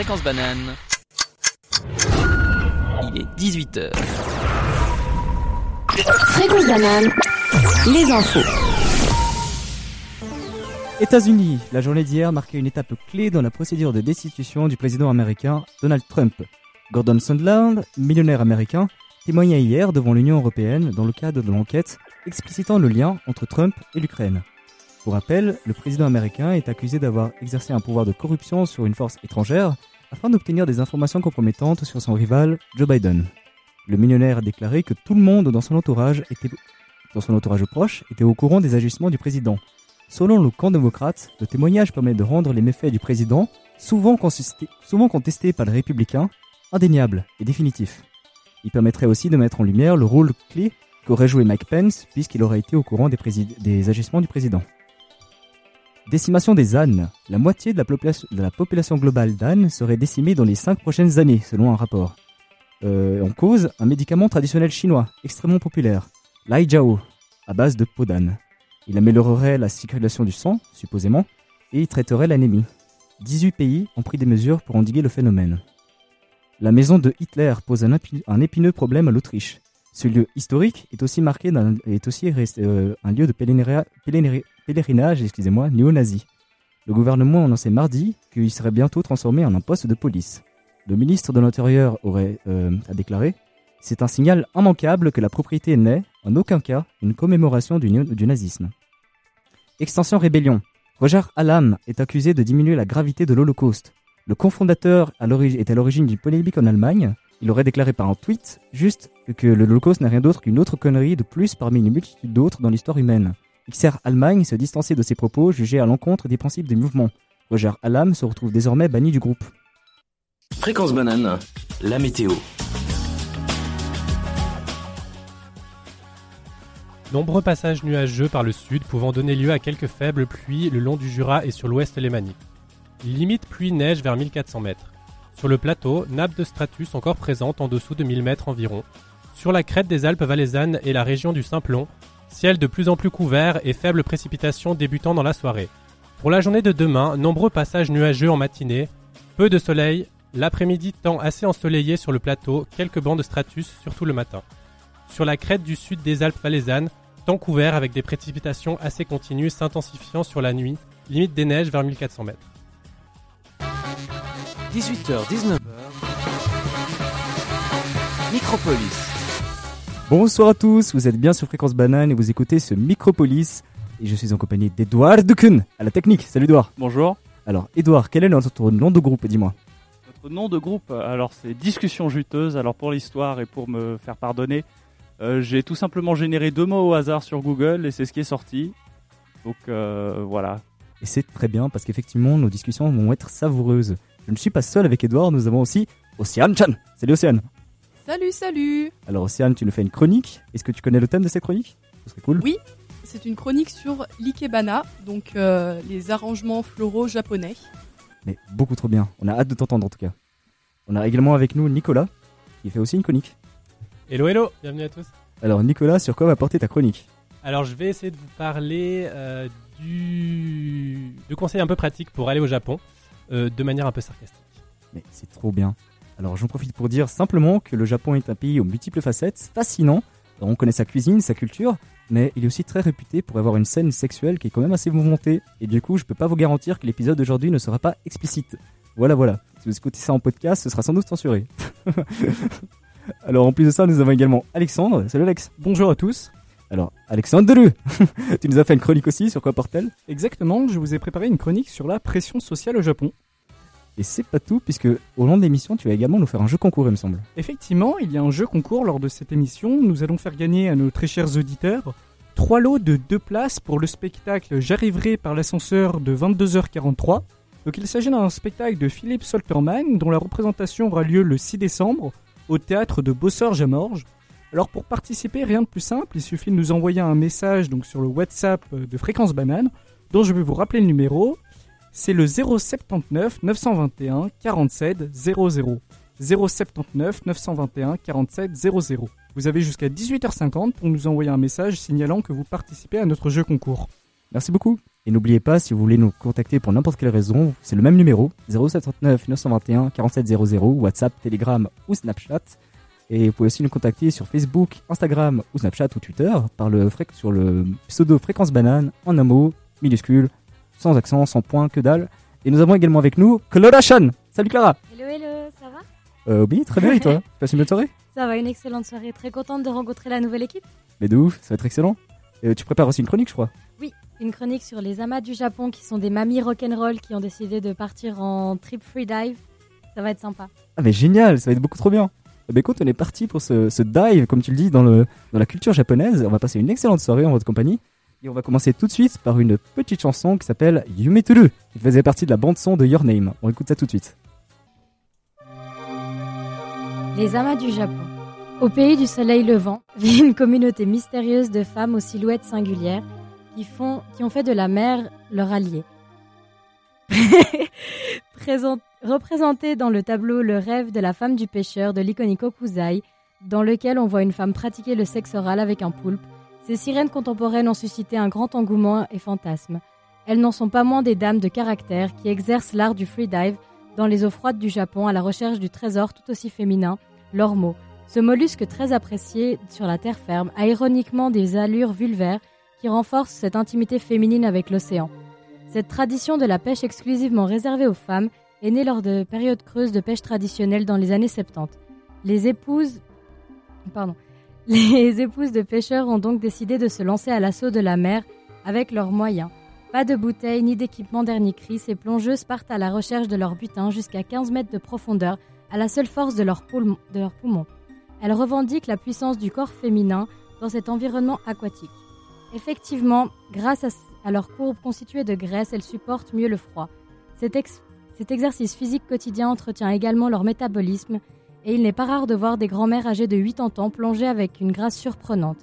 Fréquence banane. Il est 18h. Fréquence banane. Les infos. États-Unis, la journée d'hier marquait une étape clé dans la procédure de destitution du président américain Donald Trump. Gordon Sondland, millionnaire américain, témoigna hier devant l'Union européenne dans le cadre de l'enquête explicitant le lien entre Trump et l'Ukraine. Pour rappel, le président américain est accusé d'avoir exercé un pouvoir de corruption sur une force étrangère afin d'obtenir des informations compromettantes sur son rival Joe Biden. Le millionnaire a déclaré que tout le monde dans son entourage était proche était au courant des agissements du président. Selon le camp démocrate, le témoignage permet de rendre les méfaits du président, souvent, contestés par les républicains, indéniables et définitifs. Il permettrait aussi de mettre en lumière le rôle clé qu'aurait joué Mike Pence puisqu'il aurait été au courant des agissements du président. Décimation des ânes. La moitié de la, population globale d'ânes serait décimée dans les 5 prochaines années, selon un rapport. Euh, en cause, un médicament traditionnel chinois, extrêmement populaire, l'Aijiao, à base de peau d'âne. Il améliorerait la circulation du sang, supposément, et traiterait l'anémie. 18 pays ont pris des mesures pour endiguer le phénomène. La maison de Hitler pose un épineux problème à l'Autriche. Ce lieu historique est aussi marqué aussi euh, un lieu de pèlerinage, néo-nazi. Le gouvernement a annoncé mardi qu'il serait bientôt transformé en un poste de police. Le ministre de l'Intérieur aurait euh, a déclaré C'est un signal immanquable que la propriété n'est, en aucun cas, une commémoration du, du nazisme. Extension rébellion. Roger Alam est accusé de diminuer la gravité de l'Holocauste. Le cofondateur est à l'origine d'une polémique en Allemagne il aurait déclaré par un tweet juste que le l'Holocauste n'est rien d'autre qu'une autre connerie de plus parmi une multitude d'autres dans l'histoire humaine. XR Allemagne se distancier de ses propos jugés à l'encontre des principes du mouvement. Roger Alam se retrouve désormais banni du groupe. Fréquence banane, la météo. Nombreux passages nuageux par le sud pouvant donner lieu à quelques faibles pluies le long du Jura et sur l'ouest lémanique. Limite pluie-neige vers 1400 mètres. Sur le plateau, nappes de stratus encore présentes en dessous de 1000 mètres environ. Sur la crête des Alpes valaisannes et la région du Simplon, ciel de plus en plus couvert et faibles précipitations débutant dans la soirée. Pour la journée de demain, nombreux passages nuageux en matinée, peu de soleil, l'après-midi temps assez ensoleillé sur le plateau, quelques bancs de stratus surtout le matin. Sur la crête du sud des Alpes valaisannes, temps couvert avec des précipitations assez continues s'intensifiant sur la nuit, limite des neiges vers 1400 mètres. 18h, 19h. Micropolis. Bonsoir à tous, vous êtes bien sur Fréquence Banane et vous écoutez ce Micropolis. Et je suis en compagnie d'Edouard Ducun à la technique. Salut Edouard. Bonjour. Alors Edouard, quel est notre nom de groupe, dis-moi Notre nom de groupe, alors c'est Discussion juteuse. Alors pour l'histoire et pour me faire pardonner, euh, j'ai tout simplement généré deux mots au hasard sur Google et c'est ce qui est sorti. Donc euh, voilà. Et c'est très bien parce qu'effectivement nos discussions vont être savoureuses. Je ne suis pas seul avec Edouard, nous avons aussi Océane Chan. Salut Océane. Salut, salut. Alors Océane, tu nous fais une chronique. Est-ce que tu connais le thème de cette chronique Ce serait cool. Oui, c'est une chronique sur l'ikebana, donc euh, les arrangements floraux japonais. Mais beaucoup trop bien. On a hâte de t'entendre en tout cas. On a également avec nous Nicolas, qui fait aussi une chronique. Hello, hello, bienvenue à tous. Alors Nicolas, sur quoi va porter ta chronique? Alors je vais essayer de vous parler euh, du... de conseils un peu pratiques pour aller au Japon. Euh, de manière un peu sarcastique. Mais c'est trop bien. Alors j'en profite pour dire simplement que le Japon est un pays aux multiples facettes, fascinant. on connaît sa cuisine, sa culture, mais il est aussi très réputé pour avoir une scène sexuelle qui est quand même assez mouvementée. Et du coup, je peux pas vous garantir que l'épisode d'aujourd'hui ne sera pas explicite. Voilà, voilà. Si vous écoutez ça en podcast, ce sera sans doute censuré. Alors en plus de ça, nous avons également Alexandre. Salut Alex. Bonjour à tous. Alors, Alexandre, tu nous as fait une chronique aussi, sur quoi porte-t-elle Exactement, je vous ai préparé une chronique sur la pression sociale au Japon. Et c'est pas tout, puisque au long de l'émission, tu vas également nous faire un jeu concours, il me semble. Effectivement, il y a un jeu concours lors de cette émission. Nous allons faire gagner à nos très chers auditeurs trois lots de deux places pour le spectacle J'arriverai par l'ascenseur de 22h43. Donc il s'agit d'un spectacle de Philippe Solterman dont la représentation aura lieu le 6 décembre au théâtre de Bossor-Jamorge. Alors pour participer, rien de plus simple, il suffit de nous envoyer un message sur le WhatsApp de Fréquence Banane, dont je vais vous rappeler le numéro. C'est le 079 921 47 00. 079 921 47 00. Vous avez jusqu'à 18h50 pour nous envoyer un message signalant que vous participez à notre jeu concours. Merci beaucoup. Et n'oubliez pas, si vous voulez nous contacter pour n'importe quelle raison, c'est le même numéro, 0739 921 4700, WhatsApp, Telegram ou Snapchat. Et vous pouvez aussi nous contacter sur Facebook, Instagram ou Snapchat ou Twitter par le sur le pseudo Fréquence Banane en un mot, minuscule, sans accent, sans point, que dalle. Et nous avons également avec nous Clara Chan. Salut Clara Hello, hello, ça va? Euh, Oui, très bien et toi? Tu passes une bonne soirée? Ça va, une excellente soirée. Très contente de rencontrer la nouvelle équipe. Mais de ouf, ça va être excellent. Euh, tu prépares aussi une chronique, je crois. Une chronique sur les amas du Japon qui sont des mamies rock'n'roll qui ont décidé de partir en trip free dive. Ça va être sympa. Ah mais génial, ça va être beaucoup trop bien. Eh ben écoute, on est parti pour ce, dive, comme tu le dis, dans, le, dans la culture japonaise. On va passer une excellente soirée en votre compagnie. Et on va commencer tout de suite par une petite chanson qui s'appelle Yumeturu, qui faisait partie de la bande-son de Your Name. On écoute ça tout de suite. Les amas du Japon. Au pays du soleil levant vit une communauté mystérieuse de femmes aux silhouettes singulières qui, font, qui ont fait de la mer leur allié. Présent- représenté dans le tableau Le rêve de la femme du pêcheur de l'iconique Okuzai, dans lequel on voit une femme pratiquer le sexe oral avec un poulpe, ces sirènes contemporaines ont suscité un grand engouement et fantasme. Elles n'en sont pas moins des dames de caractère qui exercent l'art du freedive dans les eaux froides du Japon à la recherche du trésor tout aussi féminin, l'ormo. Ce mollusque très apprécié sur la terre ferme a ironiquement des allures vulvaires qui renforcent cette intimité féminine avec l'océan. Cette tradition de la pêche exclusivement réservée aux femmes est née lors de périodes creuses de pêche traditionnelles dans les années 70. Les épouses, pardon, de pêcheurs ont donc décidé de se lancer à l'assaut de la mer avec leurs moyens. Pas de bouteilles ni d'équipement dernier cri, ces plongeuses partent à la recherche de leur butin jusqu'à 15 mètres de profondeur à la seule force de leurs poumons. de leurs poumons. Elles revendiquent la puissance du corps féminin dans cet environnement aquatique. Effectivement, grâce à, leur courbe constituée de graisse, elles supportent mieux le froid. Cet, ex- cet exercice physique quotidien entretient également leur métabolisme et il n'est pas rare de voir des grands-mères âgées de 80 ans plonger avec une grâce surprenante.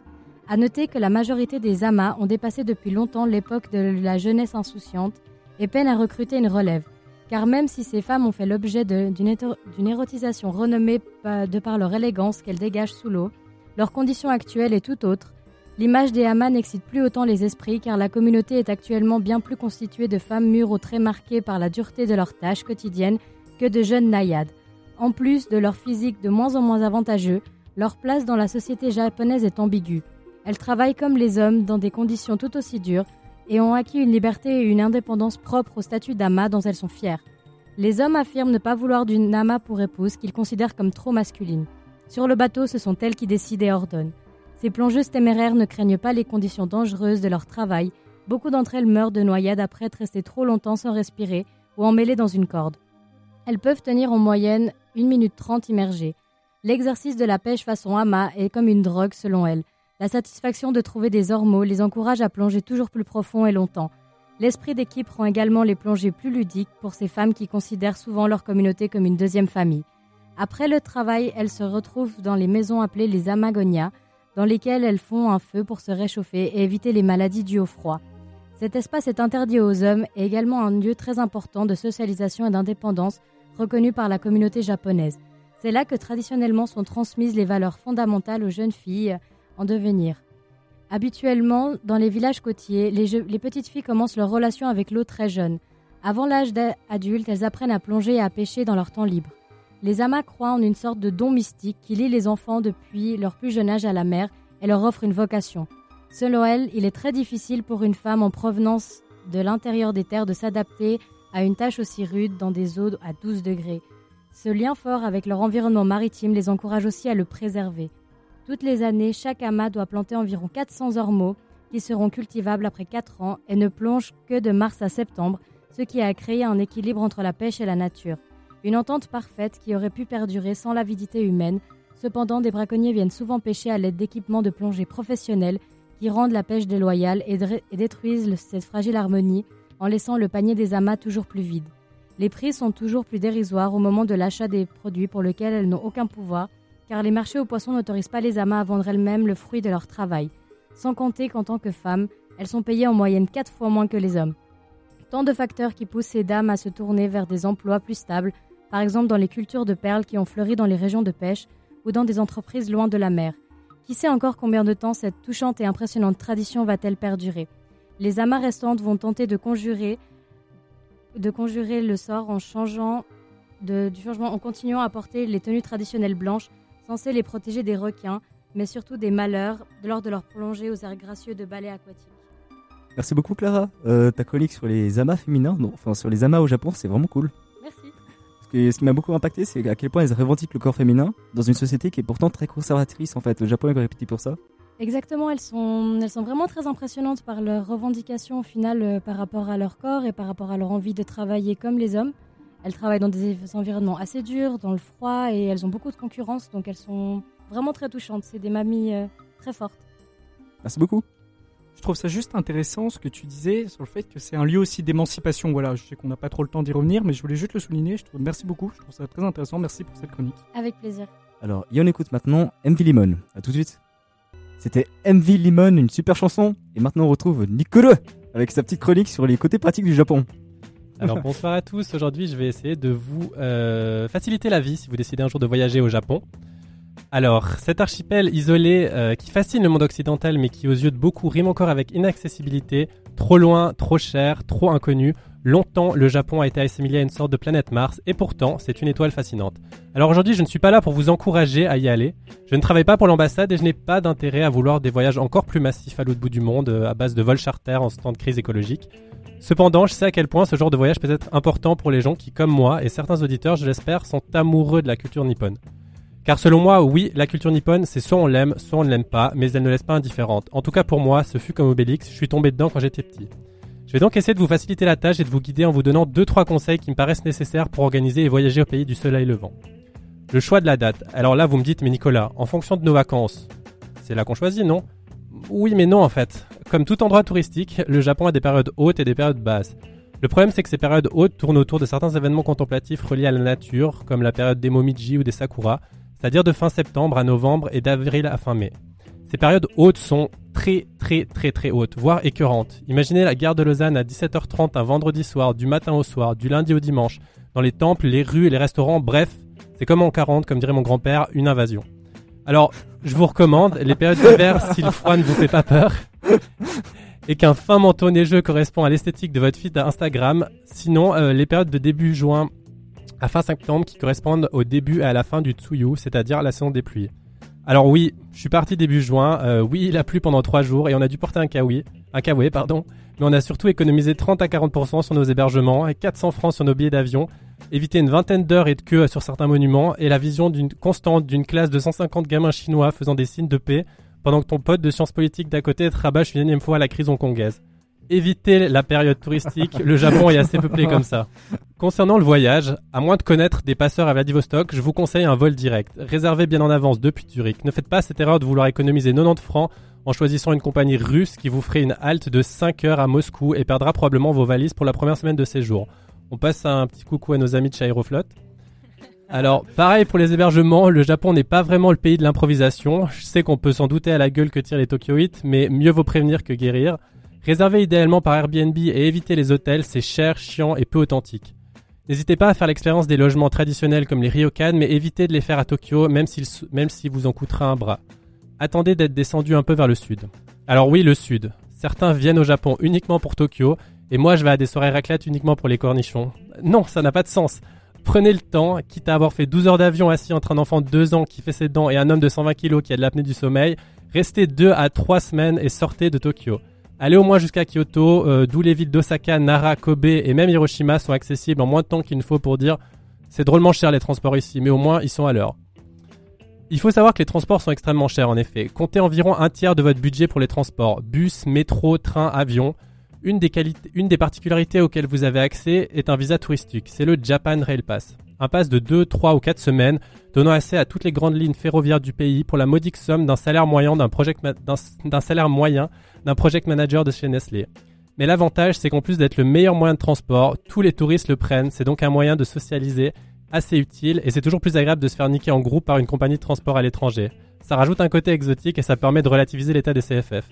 À noter que la majorité des amas ont dépassé depuis longtemps l'époque de la jeunesse insouciante et peinent à recruter une relève. Car même si ces femmes ont fait l'objet d'une érotisation renommée de par leur élégance qu'elles dégagent sous l'eau, leur condition actuelle est tout autre. L'image des amas n'excite plus autant les esprits car la communauté est actuellement bien plus constituée de femmes mûres aux traits marqués par la dureté de leurs tâches quotidiennes que de jeunes naïades. En plus de leur physique de moins en moins avantageux, leur place dans la société japonaise est ambiguë. Elles travaillent comme les hommes dans des conditions tout aussi dures et ont acquis une liberté et une indépendance propres au statut d'ama dont elles sont fières. Les hommes affirment ne pas vouloir d'une ama pour épouse qu'ils considèrent comme trop masculine. Sur le bateau, ce sont elles qui décident et ordonnent. Ces plongeuses téméraires ne craignent pas les conditions dangereuses de leur travail. Beaucoup d'entre elles meurent de noyade après être restées trop longtemps sans respirer ou emmêlées dans une corde. Elles peuvent tenir en moyenne 1 minute 30 immergées. L'exercice de la pêche façon ama est comme une drogue selon elles. La satisfaction de trouver des ormeaux les encourage à plonger toujours plus profond et longtemps. L'esprit d'équipe rend également les plongées plus ludiques pour ces femmes qui considèrent souvent leur communauté comme une deuxième famille. Après le travail, elles se retrouvent dans les maisons appelées les amagonias, dans lesquelles elles font un feu pour se réchauffer et éviter les maladies dues au froid. Cet espace est interdit aux hommes et également un lieu très important de socialisation et d'indépendance reconnu par la communauté japonaise. C'est là que traditionnellement sont transmises les valeurs fondamentales aux jeunes filles en devenir. Habituellement, dans les villages côtiers, les, petites filles commencent leur relation avec l'eau très jeune. Avant l'âge adulte, elles apprennent à plonger et à pêcher dans leur temps libre. Les amas croient en une sorte de don mystique qui lie les enfants depuis leur plus jeune âge à la mer et leur offre une vocation. Selon elles, il est très difficile pour une femme en provenance de l'intérieur des terres de s'adapter à une tâche aussi rude dans des eaux à 12 degrés. Ce lien fort avec leur environnement maritime les encourage aussi à le préserver. Toutes les années, chaque amas doit planter environ 400 ormeaux qui seront cultivables après 4 ans et ne plongent que de mars à septembre, ce qui a créé un équilibre entre la pêche et la nature. Une entente parfaite qui aurait pu perdurer sans l'avidité humaine. Cependant, des braconniers viennent souvent pêcher à l'aide d'équipements de plongée professionnels qui rendent la pêche déloyale et, détruisent cette fragile harmonie en laissant le panier des amas toujours plus vide. Les prix sont toujours plus dérisoires au moment de l'achat des produits pour lesquels elles n'ont aucun pouvoir, car les marchés aux poissons n'autorisent pas les amas à vendre elles-mêmes le fruit de leur travail. Sans compter qu'en tant que femmes, elles sont payées en moyenne 4 fois moins que les hommes. Tant de facteurs qui poussent ces dames à se tourner vers des emplois plus stables, par exemple dans les cultures de perles qui ont fleuri dans les régions de pêche ou dans des entreprises loin de la mer. Qui sait encore combien de temps cette touchante et impressionnante tradition va-t-elle perdurer? Les amas restantes vont tenter de conjurer, de conjurer le sort en changeant de- du changement, en continuant à porter les tenues traditionnelles blanches, censées les protéger des requins, mais surtout des malheurs lors de leur plongée aux airs gracieux de balais aquatiques. Merci beaucoup Clara. Euh, ta chronique sur les amas féminins, non, enfin sur les amas au Japon, c'est vraiment cool. Que ce qui m'a beaucoup impacté, c'est à quel point elles revendiquent le corps féminin dans une société qui est pourtant très conservatrice en fait. Le Japon est réputé pour ça. Exactement, elles sont, elles sont vraiment très impressionnantes par leurs revendications au final euh, par rapport à leur corps et par rapport à leur envie de travailler comme les hommes. Elles travaillent dans des environnements assez durs, dans le froid et elles ont beaucoup de concurrence, donc elles sont vraiment très touchantes. C'est des mamies euh, très fortes. Merci beaucoup. Je trouve ça juste intéressant ce que tu disais sur le fait que c'est un lieu aussi d'émancipation. Voilà, je sais qu'on n'a pas trop le temps d'y revenir, mais je voulais juste le souligner. Je trouve, merci beaucoup, je trouve ça très intéressant. Merci pour cette chronique. Avec plaisir. Alors, et on écoute maintenant MV Limon. À tout de suite. C'était MV Limon, une super chanson. Et maintenant, on retrouve Nicolo avec sa petite chronique sur les côtés pratiques du Japon. Alors bonsoir à tous, aujourd'hui je vais essayer de vous euh, faciliter la vie si vous décidez un jour de voyager au Japon. Alors cet archipel isolé euh, qui fascine le monde occidental mais qui aux yeux de beaucoup rime encore avec inaccessibilité, trop loin, trop cher, trop inconnu, longtemps le Japon a été assimilé à une sorte de planète Mars et pourtant c'est une étoile fascinante. Alors aujourd'hui je ne suis pas là pour vous encourager à y aller, je ne travaille pas pour l'ambassade et je n'ai pas d'intérêt à vouloir des voyages encore plus massifs à l'autre bout du monde euh, à base de vols charter en ce temps de crise écologique. Cependant, je sais à quel point ce genre de voyage peut être important pour les gens qui, comme moi et certains auditeurs, je l'espère, sont amoureux de la culture nippone. Car selon moi, oui, la culture nippone, c'est soit on l'aime, soit on ne l'aime pas, mais elle ne laisse pas indifférente. En tout cas pour moi, ce fut comme Obélix, je suis tombé dedans quand j'étais petit. Je vais donc essayer de vous faciliter la tâche et de vous guider en vous donnant 2-3 conseils qui me paraissent nécessaires pour organiser et voyager au pays du soleil levant. Le choix de la date. Alors là, vous me dites, mais Nicolas, en fonction de nos vacances, c'est là qu'on choisit, non? Oui, mais non en fait. Comme tout endroit touristique, le Japon a des périodes hautes et des périodes basses. Le problème, c'est que ces périodes hautes tournent autour de certains événements contemplatifs reliés à la nature, comme la période des momiji ou des sakura, c'est-à-dire de fin septembre à novembre et d'avril à fin mai. Ces périodes hautes sont très très très très hautes, voire écœurantes. Imaginez la gare de Lausanne à 17h30 un vendredi soir, du matin au soir, du lundi au dimanche, dans les temples, les rues et les restaurants, bref, c'est comme en 40, comme dirait mon grand-père, une invasion. Alors, je vous recommande les périodes d'hiver si le froid ne vous fait pas peur et qu'un fin manteau neigeux correspond à l'esthétique de votre feed Instagram. Sinon, euh, les périodes de début juin à fin septembre qui correspondent au début et à la fin du Tsuyu, c'est-à-dire la saison des pluies. Alors oui, je suis parti début juin. euh, oui, il a plu pendant trois jours et on a dû porter un kawaii, pardon. Mais on a surtout économisé 30 à 40% sur nos hébergements et 400 francs sur nos billets d'avion. Éviter une vingtaine d'heures et de queue sur certains monuments et la vision d'une constante d'une classe de 150 gamins chinois faisant des signes de paix pendant que ton pote de sciences politiques d'à côté te rabâche une énième fois à la crise hongkongaise. Évitez la période touristique, le Japon est assez peuplé comme ça. Concernant le voyage, à moins de connaître des passeurs à Vladivostok, je vous conseille un vol direct. Réservez bien en avance depuis Zurich. Ne faites pas cette erreur de vouloir économiser 90 francs en choisissant une compagnie russe qui vous ferait une halte de 5 heures à Moscou et perdra probablement vos valises pour la première semaine de séjour. On passe un petit coucou à nos amis de chez Aeroflot. Alors, pareil pour les hébergements, le Japon n'est pas vraiment le pays de l'improvisation. Je sais qu'on peut s'en douter à la gueule que tirent les Tokyoïtes, mais mieux vaut prévenir que guérir. Réservez idéalement par Airbnb et évitez les hôtels, c'est cher, chiant et peu authentique. N'hésitez pas à faire l'expérience des logements traditionnels comme les ryokan, mais évitez de les faire à Tokyo, même s'il vous en coûtera un bras. Attendez d'être descendu un peu vers le sud. Alors oui, le sud. Certains viennent au Japon uniquement pour Tokyo, et moi je vais à des soirées raclette uniquement pour les cornichons. Non, ça n'a pas de sens. Prenez le temps, quitte à avoir fait 12 heures d'avion assis entre un enfant de 2 ans qui fait ses dents et un homme de 120 kg qui a de l'apnée du sommeil, restez 2 à 3 semaines et sortez de Tokyo. Allez au moins jusqu'à Kyoto, euh, d'où les villes d'Osaka, Nara, Kobe et même Hiroshima sont accessibles en moins de temps qu'il ne faut pour dire c'est drôlement cher les transports ici, mais au moins ils sont à l'heure. Il faut savoir que les transports sont extrêmement chers en effet. Comptez environ un tiers de votre budget pour les transports, bus, métro, train, avion. Une des, qualités- une des particularités auxquelles vous avez accès est un visa touristique, c'est le Japan Rail Pass. Un pass de 2, 3 ou 4 semaines donnant accès à toutes les grandes lignes ferroviaires du pays pour la modique somme d'un salaire moyen d'un project d'un salaire moyen d'un project manager de chez Nestlé. Mais l'avantage, c'est qu'en plus d'être le meilleur moyen de transport, tous les touristes le prennent, c'est donc un moyen de socialiser assez utile et c'est toujours plus agréable de se faire niquer en groupe par une compagnie de transport à l'étranger. Ça rajoute un côté exotique et ça permet de relativiser l'état des CFF.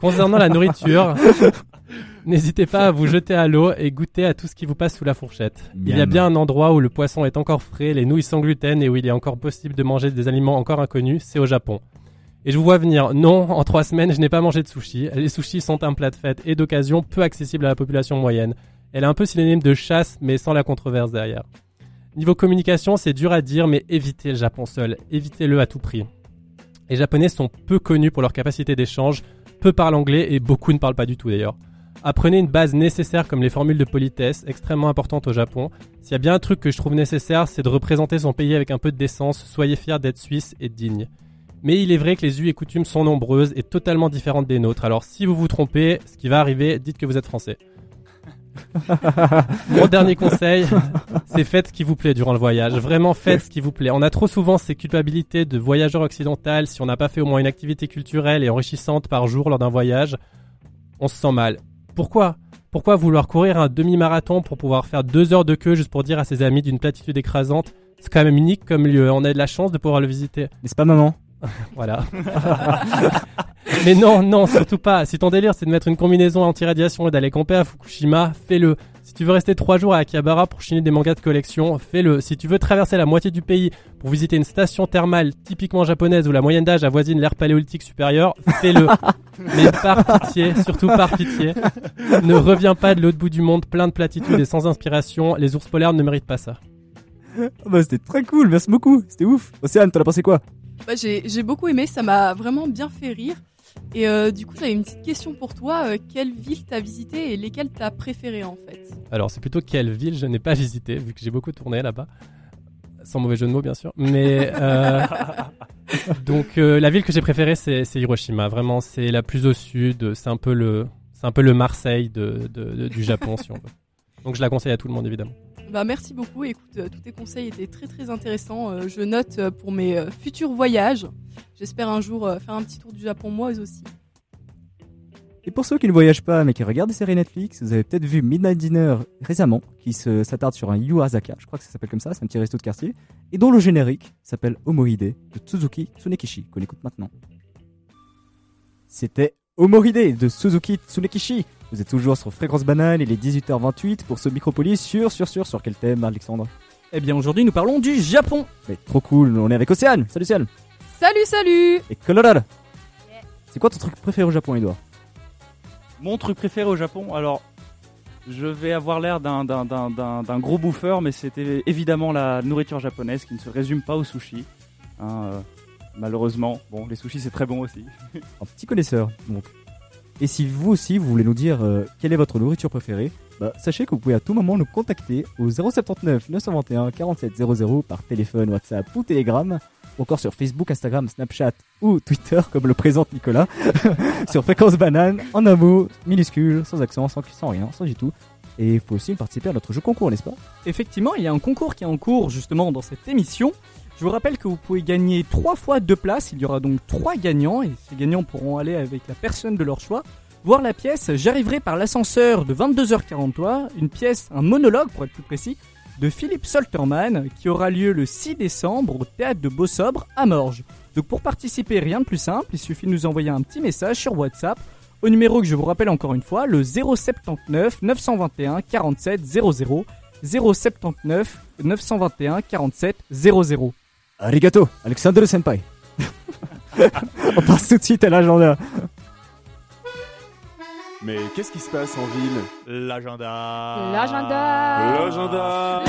Concernant la nourriture, n'hésitez pas à vous jeter à l'eau et goûter à tout ce qui vous passe sous la fourchette. Il y a bien un endroit où le poisson est encore frais, les nouilles sans gluten et où il est encore possible de manger des aliments encore inconnus, c'est au Japon. Et je vous vois venir. Non, en trois semaines, je n'ai pas mangé de sushi. Les sushis sont un plat de fête et d'occasion peu accessible à la population moyenne. Elle est un peu synonyme de chasse, mais sans la controverse derrière. Niveau communication, c'est dur à dire, mais évitez le Japon seul. Évitez-le à tout prix. Les Japonais sont peu connus pour leur capacité d'échange, peu parlent anglais et beaucoup ne parlent pas du tout d'ailleurs. Apprenez une base nécessaire comme les formules de politesse, extrêmement importantes au Japon. S'il y a bien un truc que je trouve nécessaire, c'est de représenter son pays avec un peu de décence, soyez fiers d'être suisse et digne. Mais il est vrai que les us et coutumes sont nombreuses et totalement différentes des nôtres. Alors si vous vous trompez, ce qui va arriver, dites que vous êtes français. Mon dernier conseil, c'est faites ce qui vous plaît durant le voyage. Vraiment faites ce qui vous plaît. On a trop souvent ces culpabilités de voyageur occidental si on n'a pas fait au moins une activité culturelle et enrichissante par jour lors d'un voyage. On se sent mal. Pourquoi? Pourquoi vouloir courir un demi-marathon pour pouvoir faire deux heures de queue juste pour dire à ses amis d'une platitude écrasante? C'est quand même unique comme lieu. On a de la chance de pouvoir le visiter. N'est-ce pas maman Voilà. Mais non, non, surtout pas. Si ton délire c'est de mettre une combinaison anti-radiation et d'aller camper à Fukushima, fais-le. Si tu veux rester trois jours à Akihabara pour chiner des mangas de collection, fais-le. Si tu veux traverser la moitié du pays pour visiter une station thermale typiquement japonaise où la moyenne d'âge avoisine l'ère paléolithique supérieure, fais-le. Mais par pitié, surtout par pitié, ne reviens pas de l'autre bout du monde plein de platitudes et sans inspiration. Les ours polaires ne méritent pas ça. Ah bah c'était très cool, merci beaucoup, c'était ouf. Océane, t'en as pensé quoi? Bah, j'ai j'ai beaucoup aimé, ça m'a vraiment bien fait rire. Et euh, du coup, j'avais une petite question pour toi. Euh, quelle ville t'as visité et lesquelles t'as préférées en fait? Alors, c'est plutôt quelle ville je n'ai pas visité, vu que j'ai beaucoup tourné là-bas. Sans mauvais jeu de mots, bien sûr. Mais. euh, donc, euh, la ville que j'ai préférée, c'est c'est Hiroshima. Vraiment, c'est la plus au sud. C'est un peu le, c'est un peu le Marseille de, de- de- du Japon, si on veut. Donc, je la conseille à tout le monde, évidemment. Bah merci beaucoup. Écoute, euh, tous tes conseils étaient très très intéressants. Euh, je note euh, pour mes futurs voyages. J'espère un jour faire un petit tour du Japon moi aussi. Et pour ceux qui ne voyagent pas mais qui regardent des séries Netflix, vous avez peut-être vu Midnight Dinner récemment, qui s'attarde sur un Yuasaka, je crois que ça s'appelle comme ça, c'est un petit resto de quartier, et dont le générique s'appelle Homoide de Suzuki Tsunekishi, qu'on écoute maintenant. C'était Homoide de Suzuki Tsunekishi. Vous êtes toujours sur Fréquence Banane, il est 18h28 pour ce Micropolis sur, sur, sur, sur quel thème, Alexandre? Eh bien, aujourd'hui, nous parlons du Japon. Mais trop cool, on est avec Océane. Salut Océane. Salut, salut Et Colorado. C'est quoi ton truc préféré au Japon, Edouard? Mon truc préféré au Japon, alors je vais avoir l'air d'un- d'un d'un- d'un- d'un gros bouffeur, mais c'était évidemment la nourriture japonaise qui ne se résume pas au sushi. Hein, euh, malheureusement, bon, les sushis c'est très bon aussi. un petit connaisseur. Donc. Et si vous aussi vous voulez nous dire euh, quelle est votre nourriture préférée, bah, sachez que vous pouvez à tout moment nous contacter au 079 921 47 00 par téléphone, WhatsApp ou Telegram, ou encore sur Facebook, Instagram, Snapchat ou Twitter comme le présente Nicolas, sur Fréquence Banane, en un mot, minuscule, sans accent, sans, sans rien, sans du tout. Et vous pouvez aussi participer à notre jeu concours, n'est-ce pas? Effectivement, il y a un concours qui est en cours justement dans cette émission. Je vous rappelle que vous pouvez gagner trois fois deux places. Il y aura donc trois gagnants et ces gagnants pourront aller avec la personne de leur choix voir la pièce J'arriverai par l'ascenseur de 22h43, une pièce, un monologue pour être plus précis, de Philippe Solterman qui aura lieu le 6 décembre au théâtre de Beausobre à Morges. Donc pour participer, rien de plus simple, il suffit de nous envoyer un petit message sur WhatsApp au numéro que je vous rappelle encore une fois, le 079 921 47 00. 079 921 47 00. Arigato, Alexandre Senpai. On passe tout de suite à l'agenda. Mais qu'est-ce qui se passe en ville? L'agenda. L'agenda. L'agenda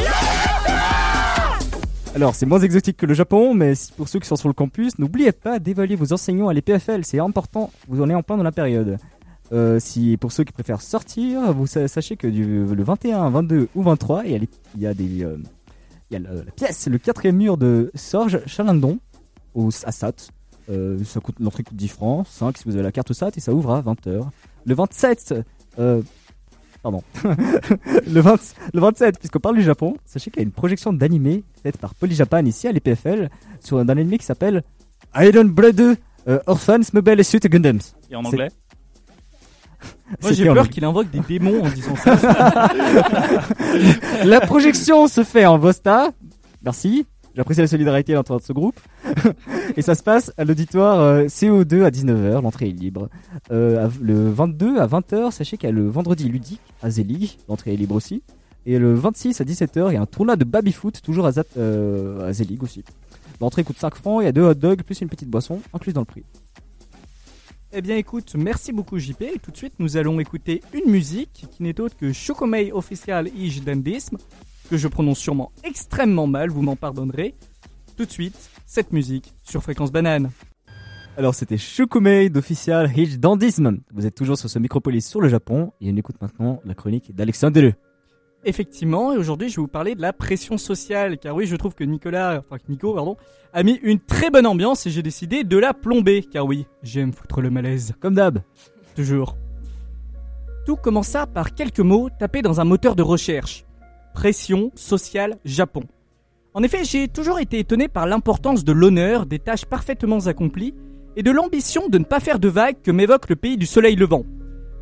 Alors, c'est moins exotique que le Japon, mais pour ceux qui sont sur le campus, n'oubliez pas d'évaluer vos enseignants à l'EPFL, c'est important, vous en êtes en plein dans la période. Euh, si pour ceux qui préfèrent sortir, vous sa- sachez que du, le 21, 22 ou 23, il y a, les- il y a des, euh, le- la pièce, le quatrième mur de Sorge Chalandon au à SAT. Euh, ça coûte l'entrée coûte 10 francs, 5 si vous avez la carte SAT et ça ouvre à 20h. Le 27, euh, pardon, le, 20 le 27, puisqu'on parle du Japon, sachez qu'il y a une projection d'animé faite par Polyjapan ici à l'EPFL sur un anime qui s'appelle Iron Blood 2 euh, Orphans, Mobile Suit Gundams. Et en anglais? Moi j'ai peur qu'il invoque des démons en disant ça. La projection se fait en Vosta. Merci. J'apprécie la solidarité à l'intérieur de ce groupe. Et ça se passe à l'auditoire euh, CO2 à 19h. L'entrée est libre. Euh, le 22 à 20h, sachez qu'il y a le vendredi ludique à Zelig. L'entrée est libre aussi. Et le 26 à 17h, il y a un tournoi de baby-foot, toujours à, Zat- euh, à Zelig aussi. L'entrée coûte 5 francs, il y a deux hot dogs plus une petite boisson incluse dans le prix. Eh bien écoute, merci beaucoup JP. Tout de suite, nous allons écouter une musique qui n'est autre que Chokomei Official Ij Dandism, que je prononce sûrement extrêmement mal, vous m'en pardonnerez. Tout de suite, cette musique sur Fréquence Banane. Alors c'était Shukumei d'Official Hitch Dandism. Vous êtes toujours sur ce Micropolis sur le Japon et on écoute maintenant la chronique d'Alexandre. Effectivement, et aujourd'hui je vais vous parler de la pression sociale, car oui, je trouve que Nicolas, enfin Nico, pardon, a mis une très bonne ambiance et j'ai décidé de la plomber, car oui, j'aime foutre le malaise. Comme d'hab. Toujours. Tout commença par quelques mots tapés dans un moteur de recherche. Pression sociale Japon. En effet, j'ai toujours été étonné par l'importance de l'honneur, des tâches parfaitement accomplies, et de l'ambition de ne pas faire de vagues que m'évoque le pays du soleil levant.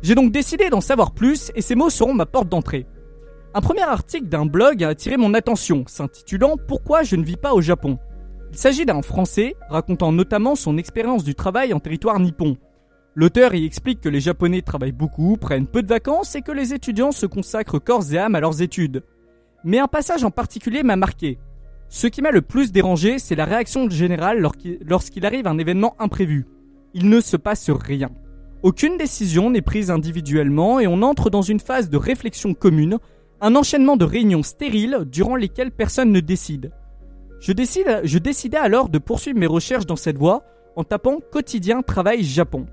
J'ai donc décidé d'en savoir plus, et ces mots seront ma porte d'entrée. Un premier article d'un blog a attiré mon attention, s'intitulant Pourquoi je ne vis pas au Japon? Il s'agit d'un Français racontant notamment son expérience du travail en territoire nippon. L'auteur y explique que les Japonais travaillent beaucoup, prennent peu de vacances et que les étudiants se consacrent corps et âme à leurs études. Mais un passage en particulier m'a marqué. Ce qui m'a le plus dérangé, c'est la réaction générale lorsqu'il arrive un événement imprévu. Il ne se passe rien. Aucune décision n'est prise individuellement et on entre dans une phase de réflexion commune un enchaînement de réunions stériles durant lesquelles personne ne décide. Je, décide, je décidai alors de poursuivre mes recherches dans cette voie en tapant quotidien travail Japon.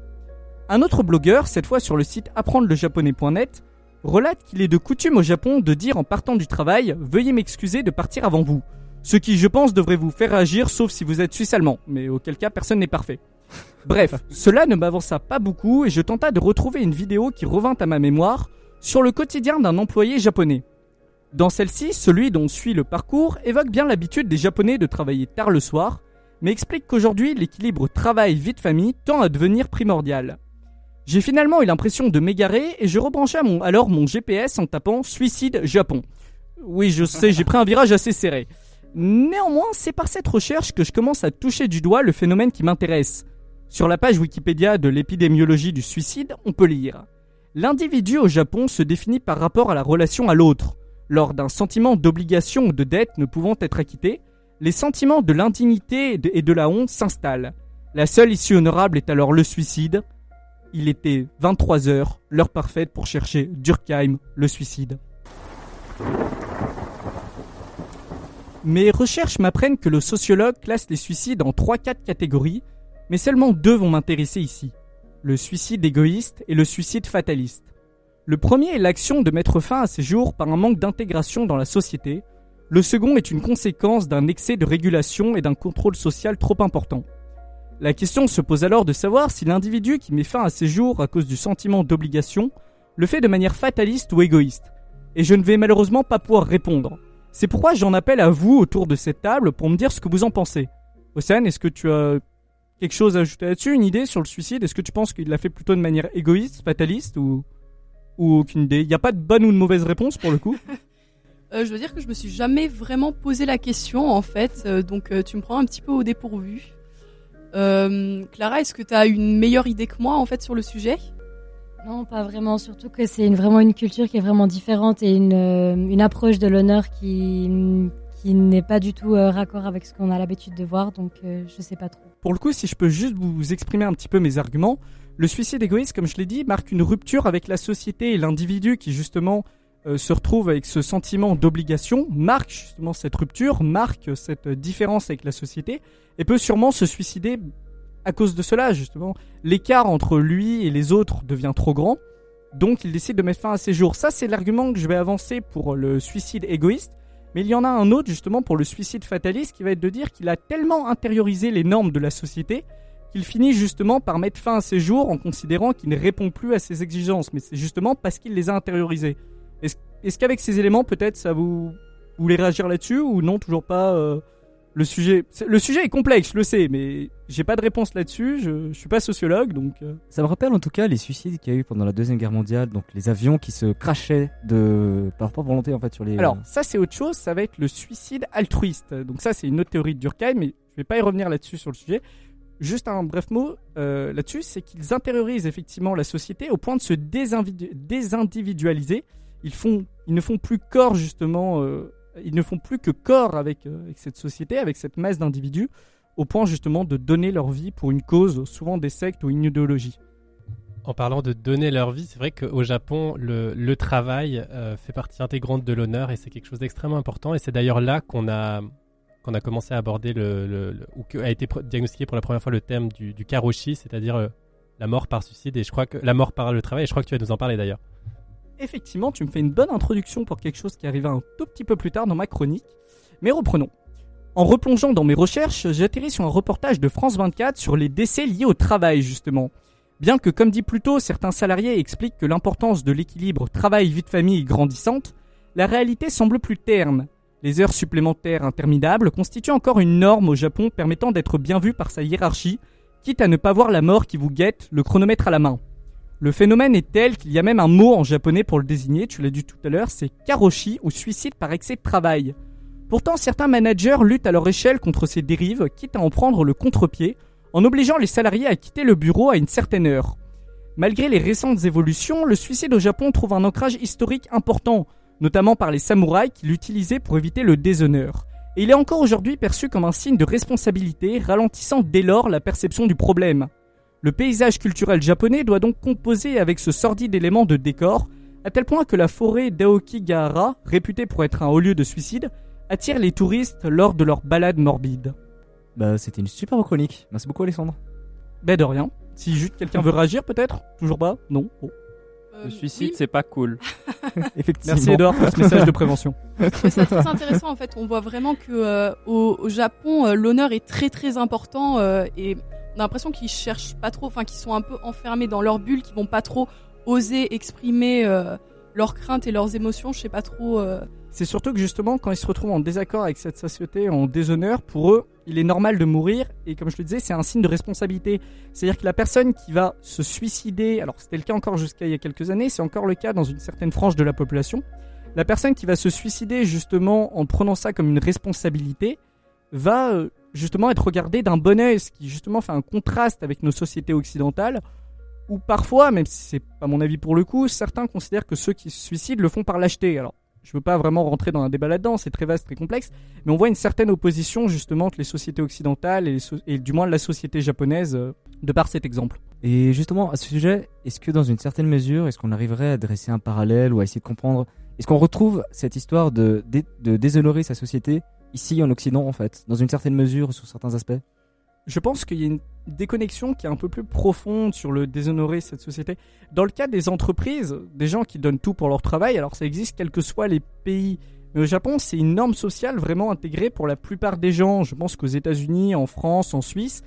Un autre blogueur, cette fois sur le site apprendrejaponais.net, relate qu'il est de coutume au Japon de dire en partant du travail Veuillez m'excuser de partir avant vous. Ce qui, je pense, devrait vous faire agir sauf si vous êtes suisse-allemand, mais auquel cas personne n'est parfait. Bref, cela ne m'avança pas beaucoup et je tenta de retrouver une vidéo qui revint à ma mémoire sur le quotidien d'un employé japonais. Dans celle-ci, celui dont suit le parcours évoque bien l'habitude des Japonais de travailler tard le soir, mais explique qu'aujourd'hui l'équilibre travail-vie de famille tend à devenir primordial. J'ai finalement eu l'impression de m'égarer et je rebranchai alors mon GPS en tapant Suicide Japon. Oui, je sais, j'ai pris un virage assez serré. Néanmoins, c'est par cette recherche que je commence à toucher du doigt le phénomène qui m'intéresse. Sur la page Wikipédia de l'épidémiologie du suicide, on peut lire L'individu au Japon se définit par rapport à la relation à l'autre. Lors d'un sentiment d'obligation ou de dette ne pouvant être acquitté, les sentiments de l'indignité et de la honte s'installent. La seule issue honorable est alors le suicide. Il était 23 heures, l'heure parfaite pour chercher Durkheim, le suicide. Mes recherches m'apprennent que le sociologue classe les suicides en 3-4 catégories, mais seulement deux vont m'intéresser ici le suicide égoïste et le suicide fataliste. Le premier est l'action de mettre fin à ses jours par un manque d'intégration dans la société. Le second est une conséquence d'un excès de régulation et d'un contrôle social trop important. La question se pose alors de savoir si l'individu qui met fin à ses jours à cause du sentiment d'obligation le fait de manière fataliste ou égoïste. Et je ne vais malheureusement pas pouvoir répondre. C'est pourquoi j'en appelle à vous autour de cette table pour me dire ce que vous en pensez. Océane, est-ce que tu as quelque chose à ajouter là-dessus Une idée sur le suicide Est-ce que tu penses qu'il l'a fait plutôt de manière égoïste, fataliste ou, ou aucune idée? Il n'y a pas de bonne ou de mauvaise réponse pour le coup? Euh, Je veux dire que je me suis jamais vraiment posé la question en fait, euh, donc euh, tu me prends un petit peu au dépourvu. Clara, est-ce que tu as une meilleure idée que moi en fait sur le sujet? Non, pas vraiment. Surtout que c'est une, vraiment une culture qui est vraiment différente et une, une approche de l'honneur qui, qui n'est pas du tout raccord avec ce qu'on a l'habitude de voir. Donc, je sais pas trop. Pour le coup, si je peux juste vous exprimer un petit peu mes arguments, le suicide égoïste, comme je l'ai dit, marque une rupture avec la société et l'individu qui justement euh, se retrouve avec ce sentiment d'obligation, marque justement cette rupture, marque cette différence avec la société, et peut sûrement se suicider à cause de cela, justement. L'écart entre lui et les autres devient trop grand, donc il décide de mettre fin à ses jours. Ça, c'est l'argument que je vais avancer pour le suicide égoïste. Mais il y en a un autre justement pour le suicide fataliste qui va être de dire qu'il a tellement intériorisé les normes de la société qu'il finit justement par mettre fin à ses jours en considérant qu'il ne répond plus à ses exigences. Mais c'est justement parce qu'il les a intériorisés. Est-ce qu'avec ces éléments peut-être ça vous... Vous voulez réagir là-dessus ou non toujours pas euh, le sujet, le sujet est complexe, je le sais, mais j'ai pas de réponse là-dessus. Je, je, suis pas sociologue, donc. Euh. Ça me rappelle en tout cas les suicides qu'il y a eu pendant la deuxième guerre mondiale, donc les avions qui se crachaient de par propre volonté en fait sur les. Alors ça c'est autre chose, ça va être le suicide altruiste. Donc ça c'est une autre théorie de Durkheim, mais je vais pas y revenir là-dessus sur le sujet. Juste un bref mot euh, là-dessus, c'est qu'ils intériorisent effectivement la société au point de se désindividualiser. Ils font, ils ne font plus corps justement. Euh, ils ne font plus que corps avec, euh, avec cette société, avec cette masse d'individus, au point justement de donner leur vie pour une cause, souvent des sectes ou une idéologie. En parlant de donner leur vie, c'est vrai qu'au Japon, le, le travail euh, fait partie intégrante de l'honneur et c'est quelque chose d'extrêmement important. Et c'est d'ailleurs là qu'on a, qu'on a commencé à aborder le, le- le- ou qu'a été diagnostiqué pour la première fois le thème du, du karoshi, c'est-à-dire euh, la mort par suicide et je crois que la mort par le travail. Et je crois que tu vas nous en parler d'ailleurs. Effectivement, tu me fais une bonne introduction pour quelque chose qui arriva un tout petit peu plus tard dans ma chronique. Mais reprenons. En replongeant dans mes recherches, j'ai atterri sur un reportage de France 24 sur les décès liés au travail, justement. Bien que, comme dit plus tôt, certains salariés expliquent que l'importance de l'équilibre travail-vie de famille est grandissante, la réalité semble plus terne. Les heures supplémentaires interminables constituent encore une norme au Japon permettant d'être bien vu par sa hiérarchie, quitte à ne pas voir la mort qui vous guette, le chronomètre à la main. Le phénomène est tel qu'il y a même un mot en japonais pour le désigner, tu l'as dit tout à l'heure, c'est karoshi ou suicide par excès de travail. Pourtant, certains managers luttent à leur échelle contre ces dérives, quitte à en prendre le contre-pied, en obligeant les salariés à quitter le bureau à une certaine heure. Malgré les récentes évolutions, le suicide au Japon trouve un ancrage historique important, notamment par les samouraïs qui l'utilisaient pour éviter le déshonneur. Et il est encore aujourd'hui perçu comme un signe de responsabilité, ralentissant dès lors la perception du problème. Le paysage culturel japonais doit donc composer avec ce sordide élément de décor, à tel point que la forêt d'Aokigahara, réputée pour être un haut lieu de suicide, attire les touristes lors de leurs balades morbides. Bah, c'était une super chronique. Merci beaucoup, Alexandre. Ben de rien. Si juste quelqu'un veut réagir, peut-être? Toujours pas? Non Bon. Euh, Le suicide, oui, c'est pas cool. Effectivement. Merci Edouard pour ce message de prévention. ça très intéressant en fait. On voit vraiment que euh, au, au Japon, euh, l'honneur est très très important euh, et on a l'impression qu'ils cherchent pas trop, enfin qu'ils sont un peu enfermés dans leur bulle, qu'ils vont pas trop oser exprimer euh, leurs craintes et leurs émotions. Je sais pas trop. C'est surtout que justement, quand ils se retrouvent en désaccord avec cette société, en déshonneur, pour eux, il est normal de mourir. Et comme je le disais, c'est un signe de responsabilité. C'est-à-dire que la personne qui va se suicider, alors c'était le cas encore jusqu'à il y a quelques années, c'est encore le cas dans une certaine frange de la population. La personne qui va se suicider justement en prenant ça comme une responsabilité va euh, justement être regardée d'un bon œil, ce qui justement fait un contraste avec nos sociétés occidentales, où parfois, même si c'est pas mon avis pour le coup, certains considèrent que ceux qui se suicident le font par lâcheté. Alors, je veux pas vraiment rentrer dans un débat là-dedans, c'est très vaste, très complexe, mais on voit une certaine opposition justement entre les sociétés occidentales et, les so- et du moins la société japonaise euh, de par cet exemple. Et justement, à ce sujet, est-ce que dans une certaine mesure, est-ce qu'on arriverait à dresser un parallèle ou à essayer de comprendre Est-ce qu'on retrouve cette histoire de, de déshonorer sa société ici en Occident, en fait, dans une certaine mesure, sur certains aspects? Je pense qu'il y a une déconnexion qui est un peu plus profonde sur le déshonorer cette société. Dans le cas des entreprises, des gens qui donnent tout pour leur travail, alors ça existe quels que soient les pays. Au Japon, c'est une norme sociale vraiment intégrée pour la plupart des gens. Je pense qu'aux États-Unis, en France, en Suisse,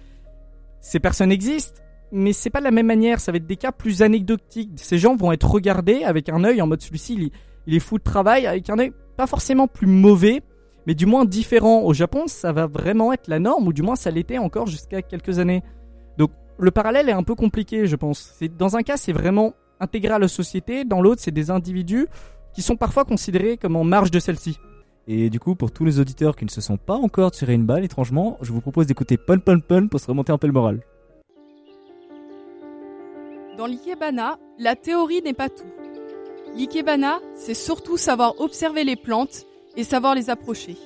ces personnes existent, mais c'est pas de la même manière. Ça va être des cas plus anecdotiques. Ces gens vont être regardés avec un œil en mode celui-ci, il, il est fou de travail, avec un œil pas forcément plus mauvais, mais du moins différent. Au Japon, ça va vraiment être la norme, ou du moins ça l'était encore jusqu'à quelques années. Donc le parallèle est un peu compliqué, je pense. C'est dans un cas, c'est vraiment intégré à la société, dans l'autre, c'est des individus qui sont parfois considérés comme en marge de celle-ci. Et du coup, pour tous les auditeurs qui ne se sont pas encore tiré une balle, étrangement, je vous propose d'écouter Pun Pun Pun pour se remonter un peu le moral. Dans l'ikebana, la théorie n'est pas tout. L'ikebana, c'est surtout savoir observer les plantes et savoir les approcher.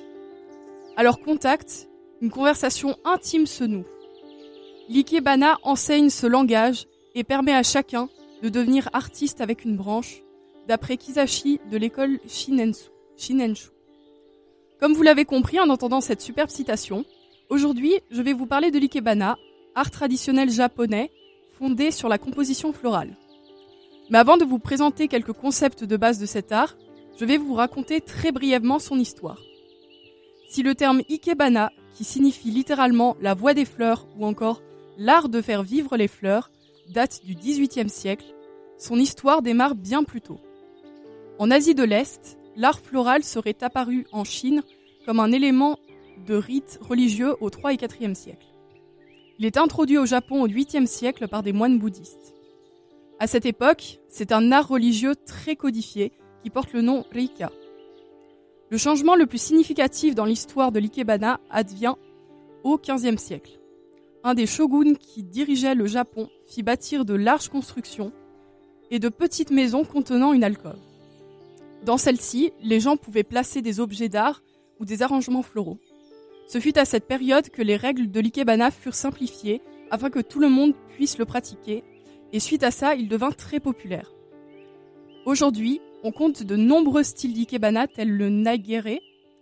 À leur contact, une conversation intime se noue. L'ikebana enseigne ce langage et permet à chacun de devenir artiste avec une branche, d'après Kizashi de l'école. Shinenshu. Comme vous l'avez compris en entendant cette superbe citation, aujourd'hui je vais vous parler de l'ikebana, art traditionnel japonais fondé sur la composition florale. Mais avant de vous présenter quelques concepts de base de cet art, je vais vous raconter très brièvement son histoire. Si le terme ikebana, qui signifie littéralement la voix des fleurs ou encore l'art de faire vivre les fleurs, date du XVIIIe siècle, son histoire démarre bien plus tôt. En Asie de l'Est, l'art floral serait apparu en Chine comme un élément de rite religieux au 3 et 4e siècle. Il est introduit au Japon au 8e siècle par des moines bouddhistes. À cette époque, c'est un art religieux très codifié qui porte le nom Rika. Le changement le plus significatif dans l'histoire de l'ikebana advient au 15e siècle. Un des shoguns qui dirigeait le Japon fit bâtir de larges constructions et de petites maisons contenant une alcôve. Dans celle-ci, les gens pouvaient placer des objets d'art ou des arrangements floraux. Ce fut à cette période que les règles de l'ikebana furent simplifiées afin que tout le monde puisse le pratiquer, et suite à ça, il devint très populaire. Aujourd'hui, on compte de nombreux styles d'ikebana tels le nagere,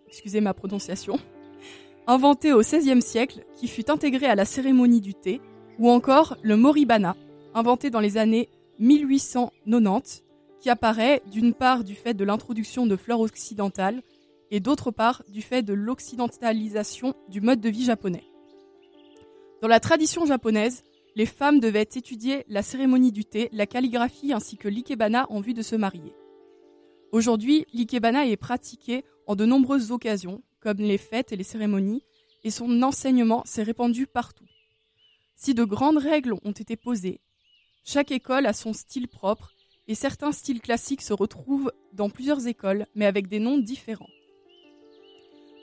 excusez ma prononciation, inventé au XVIe siècle, qui fut intégré à la cérémonie du thé, ou encore le moribana, inventé dans les années 1890, qui apparaît d'une part du fait de l'introduction de fleurs occidentales et d'autre part du fait de l'occidentalisation du mode de vie japonais. Dans la tradition japonaise, les femmes devaient étudier la cérémonie du thé, la calligraphie ainsi que l'ikebana en vue de se marier. Aujourd'hui, l'ikebana est pratiqué en de nombreuses occasions, comme les fêtes et les cérémonies, et son enseignement s'est répandu partout. Si de grandes règles ont été posées, chaque école a son style propre, et certains styles classiques se retrouvent dans plusieurs écoles, mais avec des noms différents.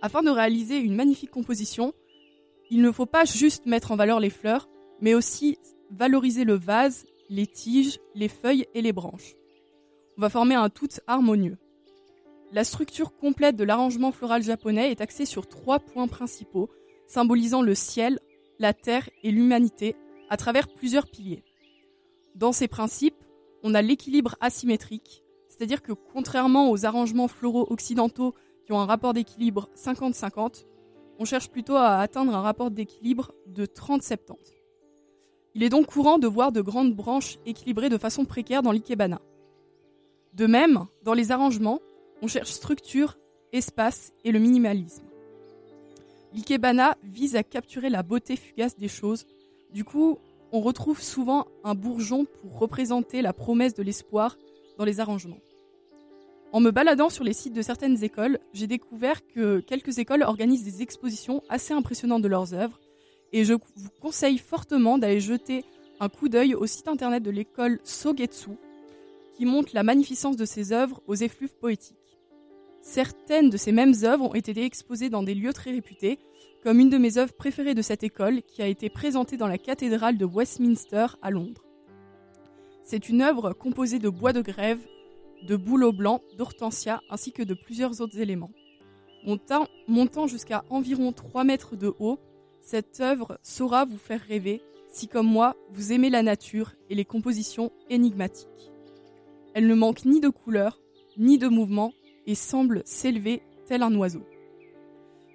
Afin de réaliser une magnifique composition, il ne faut pas juste mettre en valeur les fleurs, mais aussi valoriser le vase, les tiges, les feuilles et les branches. On va former un tout harmonieux. La structure complète de l'arrangement floral japonais est axée sur trois points principaux, symbolisant le ciel, la terre et l'humanité à travers plusieurs piliers. Dans ces principes, on a l'équilibre asymétrique, c'est-à-dire que contrairement aux arrangements floraux occidentaux qui ont un rapport d'équilibre 50-50, on cherche plutôt à atteindre un rapport d'équilibre de 30-70. Il est donc courant de voir de grandes branches équilibrées de façon précaire dans l'ikebana. De même, dans les arrangements, on cherche structure, espace et le minimalisme. L'ikebana vise à capturer la beauté fugace des choses. Du coup, on retrouve souvent un bourgeon pour représenter la promesse de l'espoir dans les arrangements. En me baladant sur les sites de certaines écoles, j'ai découvert que quelques écoles organisent des expositions assez impressionnantes de leurs œuvres et je vous conseille fortement d'aller jeter un coup d'œil au site internet de l'école Sogetsu qui montre la magnificence de ses œuvres aux effluves poétiques. Certaines de ces mêmes œuvres ont été exposées dans des lieux très réputés, comme une de mes œuvres préférées de cette école qui a été présentée dans la cathédrale de Westminster à Londres. C'est une œuvre composée de bois de grève, de bouleau blanc, d'hortensia ainsi que de plusieurs autres éléments. Montant jusqu'à environ 3 mètres de haut, cette œuvre saura vous faire rêver si, comme moi, vous aimez la nature et les compositions énigmatiques. Elle ne manque ni de couleur, ni de mouvement, et semble s'élever tel un oiseau.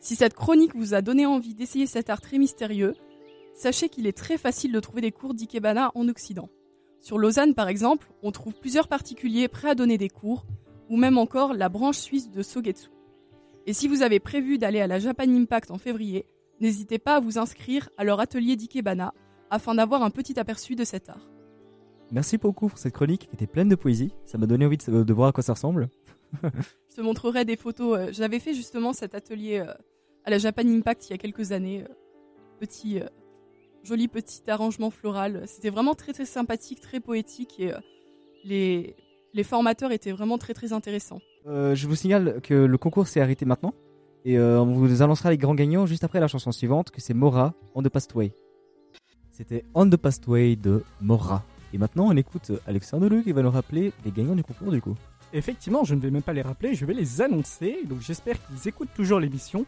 Si cette chronique vous a donné envie d'essayer cet art très mystérieux, sachez qu'il est très facile de trouver des cours d'ikebana en Occident. Sur Lausanne, par exemple, on trouve plusieurs particuliers prêts à donner des cours, ou même encore la branche suisse de Sogetsu. Et si vous avez prévu d'aller à la Japan Impact en février, n'hésitez pas à vous inscrire à leur atelier d'ikebana afin d'avoir un petit aperçu de cet art. Merci beaucoup pour cette chronique qui était pleine de poésie. Ça m'a donné envie de, de voir à quoi ça ressemble. Je te montrerai des photos. euh, J'avais fait justement cet atelier euh, à la Japan Impact il y a quelques années. euh, Petit, joli petit arrangement floral. C'était vraiment très très sympathique, très poétique et les, les formateurs étaient vraiment très très intéressants. Euh, je vous signale que le concours s'est arrêté maintenant. Et euh, on vous annoncera les grands gagnants juste après la chanson suivante, que c'est Mora, On the Past Way. C'était On the Past Way de Mora. Et maintenant, on écoute Alexandre Luc qui va nous rappeler les gagnants du concours du coup. Effectivement, je ne vais même pas les rappeler, je vais les annoncer. Donc j'espère qu'ils écoutent toujours l'émission.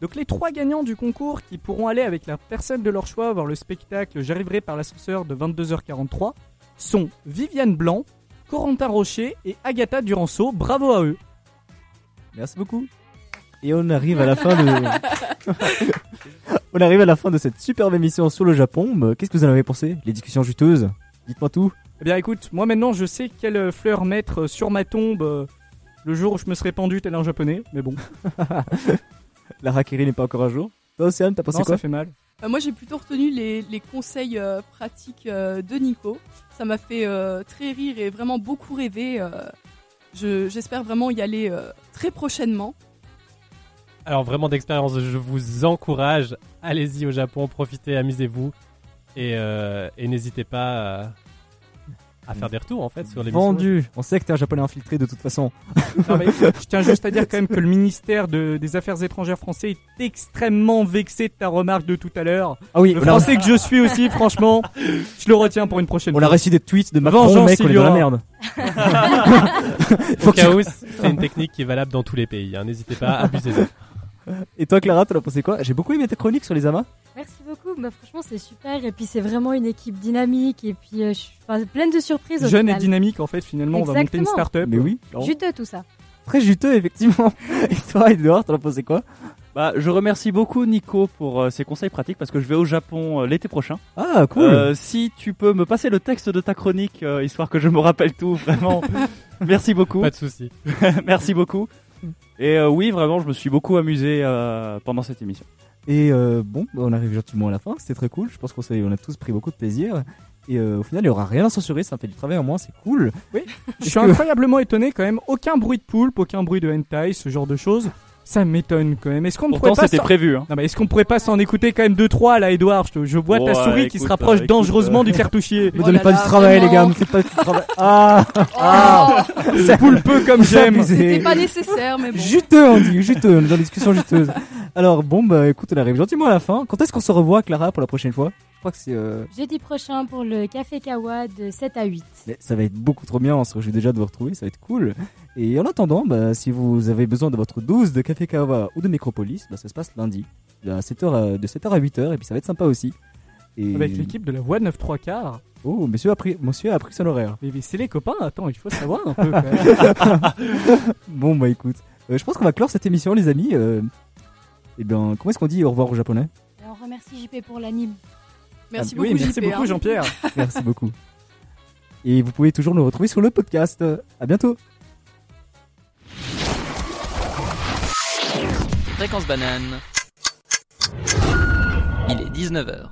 Donc les trois gagnants du concours qui pourront aller avec la personne de leur choix voir le spectacle J'arriverai par l'ascenseur de 22h43 sont Viviane Blanc, Corentin Rocher et Agatha Duranceau. Bravo à eux. Merci beaucoup. Et on arrive à la fin de. on arrive à la fin de cette superbe émission sur le Japon. Qu'est-ce que vous en avez pensé? Les discussions juteuses? Dites-moi tout. Eh bien écoute, moi maintenant je sais quelle fleur mettre sur ma tombe euh, le jour où je me serai pendu tel un japonais, mais bon. La Rakiri n'est pas encore à jour. Toi, Océane, t'as pensé non, quoi ça fait mal. Euh, moi j'ai plutôt retenu les, les conseils euh, pratiques euh, de Nico. Ça m'a fait euh, très rire et vraiment beaucoup rêver. euh, je- J'espère vraiment y aller euh, très prochainement. Alors vraiment d'expérience, je vous encourage, allez-y au Japon, profitez, amusez-vous et, euh, et n'hésitez pas à, à faire des retours en fait sur les Vendu. On sait que t'es un japonais infiltré de toute façon. Non, mais je tiens juste à dire quand même que le ministère de- des Affaires étrangères français est extrêmement vexé de ta remarque de tout à l'heure. Ah oui, Le on a, français que je suis aussi, franchement, je le retiens pour une prochaine on a fois. reçu des tweets de Macron, Vengeance, mec, on est y dans la merde. Au où, c'est une technique qui est valable dans tous les pays. hein. N'hésitez pas à abuser Et toi, Clara, t'en as pensé quoi J'ai beaucoup aimé ta chronique sur les amas. Merci beaucoup. Bah, franchement, c'est super. Et puis, c'est vraiment une équipe dynamique. Et puis, euh, je suis enfin, pleine de surprises. au Jeune et dynamique, en fait, finalement, on va monter une Exactement. start-up. Mais oui. Juteux, tout ça. Très juteux, effectivement. Et toi, Edouard, t'en as pensé quoi Bah, je remercie beaucoup Nico pour euh, ses conseils pratiques parce que je vais au Japon euh, l'été prochain. Ah, cool. Euh, si tu peux me passer le texte de ta chronique, euh, histoire que je me rappelle tout, vraiment. Merci beaucoup. Pas de soucis. Merci beaucoup. Et euh, oui, vraiment, je me suis beaucoup amusé euh, pendant cette émission. Et euh, bon, bah, on arrive gentiment à la fin, c'était très cool. Je pense qu'on s'est- on a tous pris beaucoup de plaisir. Et euh, au final, il n'y aura rien à censurer, ça fait du travail en moins, c'est cool. Je suis incroyablement étonné quand même. Aucun bruit de poulpe, aucun bruit de hentai, ce genre de choses. Ça m'étonne quand même. Est-ce qu'on ne pourrait Pourtant, pas c'était s'en- prévu. Hein. Non, mais est-ce qu'on pourrait pas s'en écouter quand même deux trois là, Edouard? Je, te- je vois ta Ouais, souris qui se rapproche euh, écoute, dangereusement euh. du cartouchier. Me Oh donnez pas du travail, les gars, me faites pas du travail. Ah, ah, C'est poulpeux comme j'aime. C'était pas nécessaire, mais bon. Juteux, on dit, juteux, on est dans discussion juteuse. Alors, bon, bah écoute, on arrive gentiment à la fin. Quand est-ce qu'on se revoit, Clara, pour la prochaine fois? Je crois que c'est. euh, Jeudi prochain pour le Café Kawa de 7 à 8. mais ça va être beaucoup trop bien, on se réjouit déjà de vous retrouver, ça va être cool. Et en attendant, bah, si vous avez besoin de votre dose de Café Kawa ou de Micropolis, bah, ça se passe lundi, à 7h à- de 7h à 8h, et puis ça va être sympa aussi. Et... Avec l'équipe de la voix 9 3 quarts. Oh, monsieur a pris, monsieur a pris son horaire. Mais, mais c'est les copains, attends, il faut savoir un peu quand même. Bon, bah écoute, euh, je pense qu'on va clore cette émission, les amis. Euh... Eh bien, comment est-ce qu'on dit au revoir au japonais? On remercie JP pour l'anime. Merci oui, beaucoup, merci JP, beaucoup hein. Jean-Pierre. Merci beaucoup. Et vous pouvez toujours nous retrouver sur le podcast. À bientôt. Fréquence banane. Il est 19h.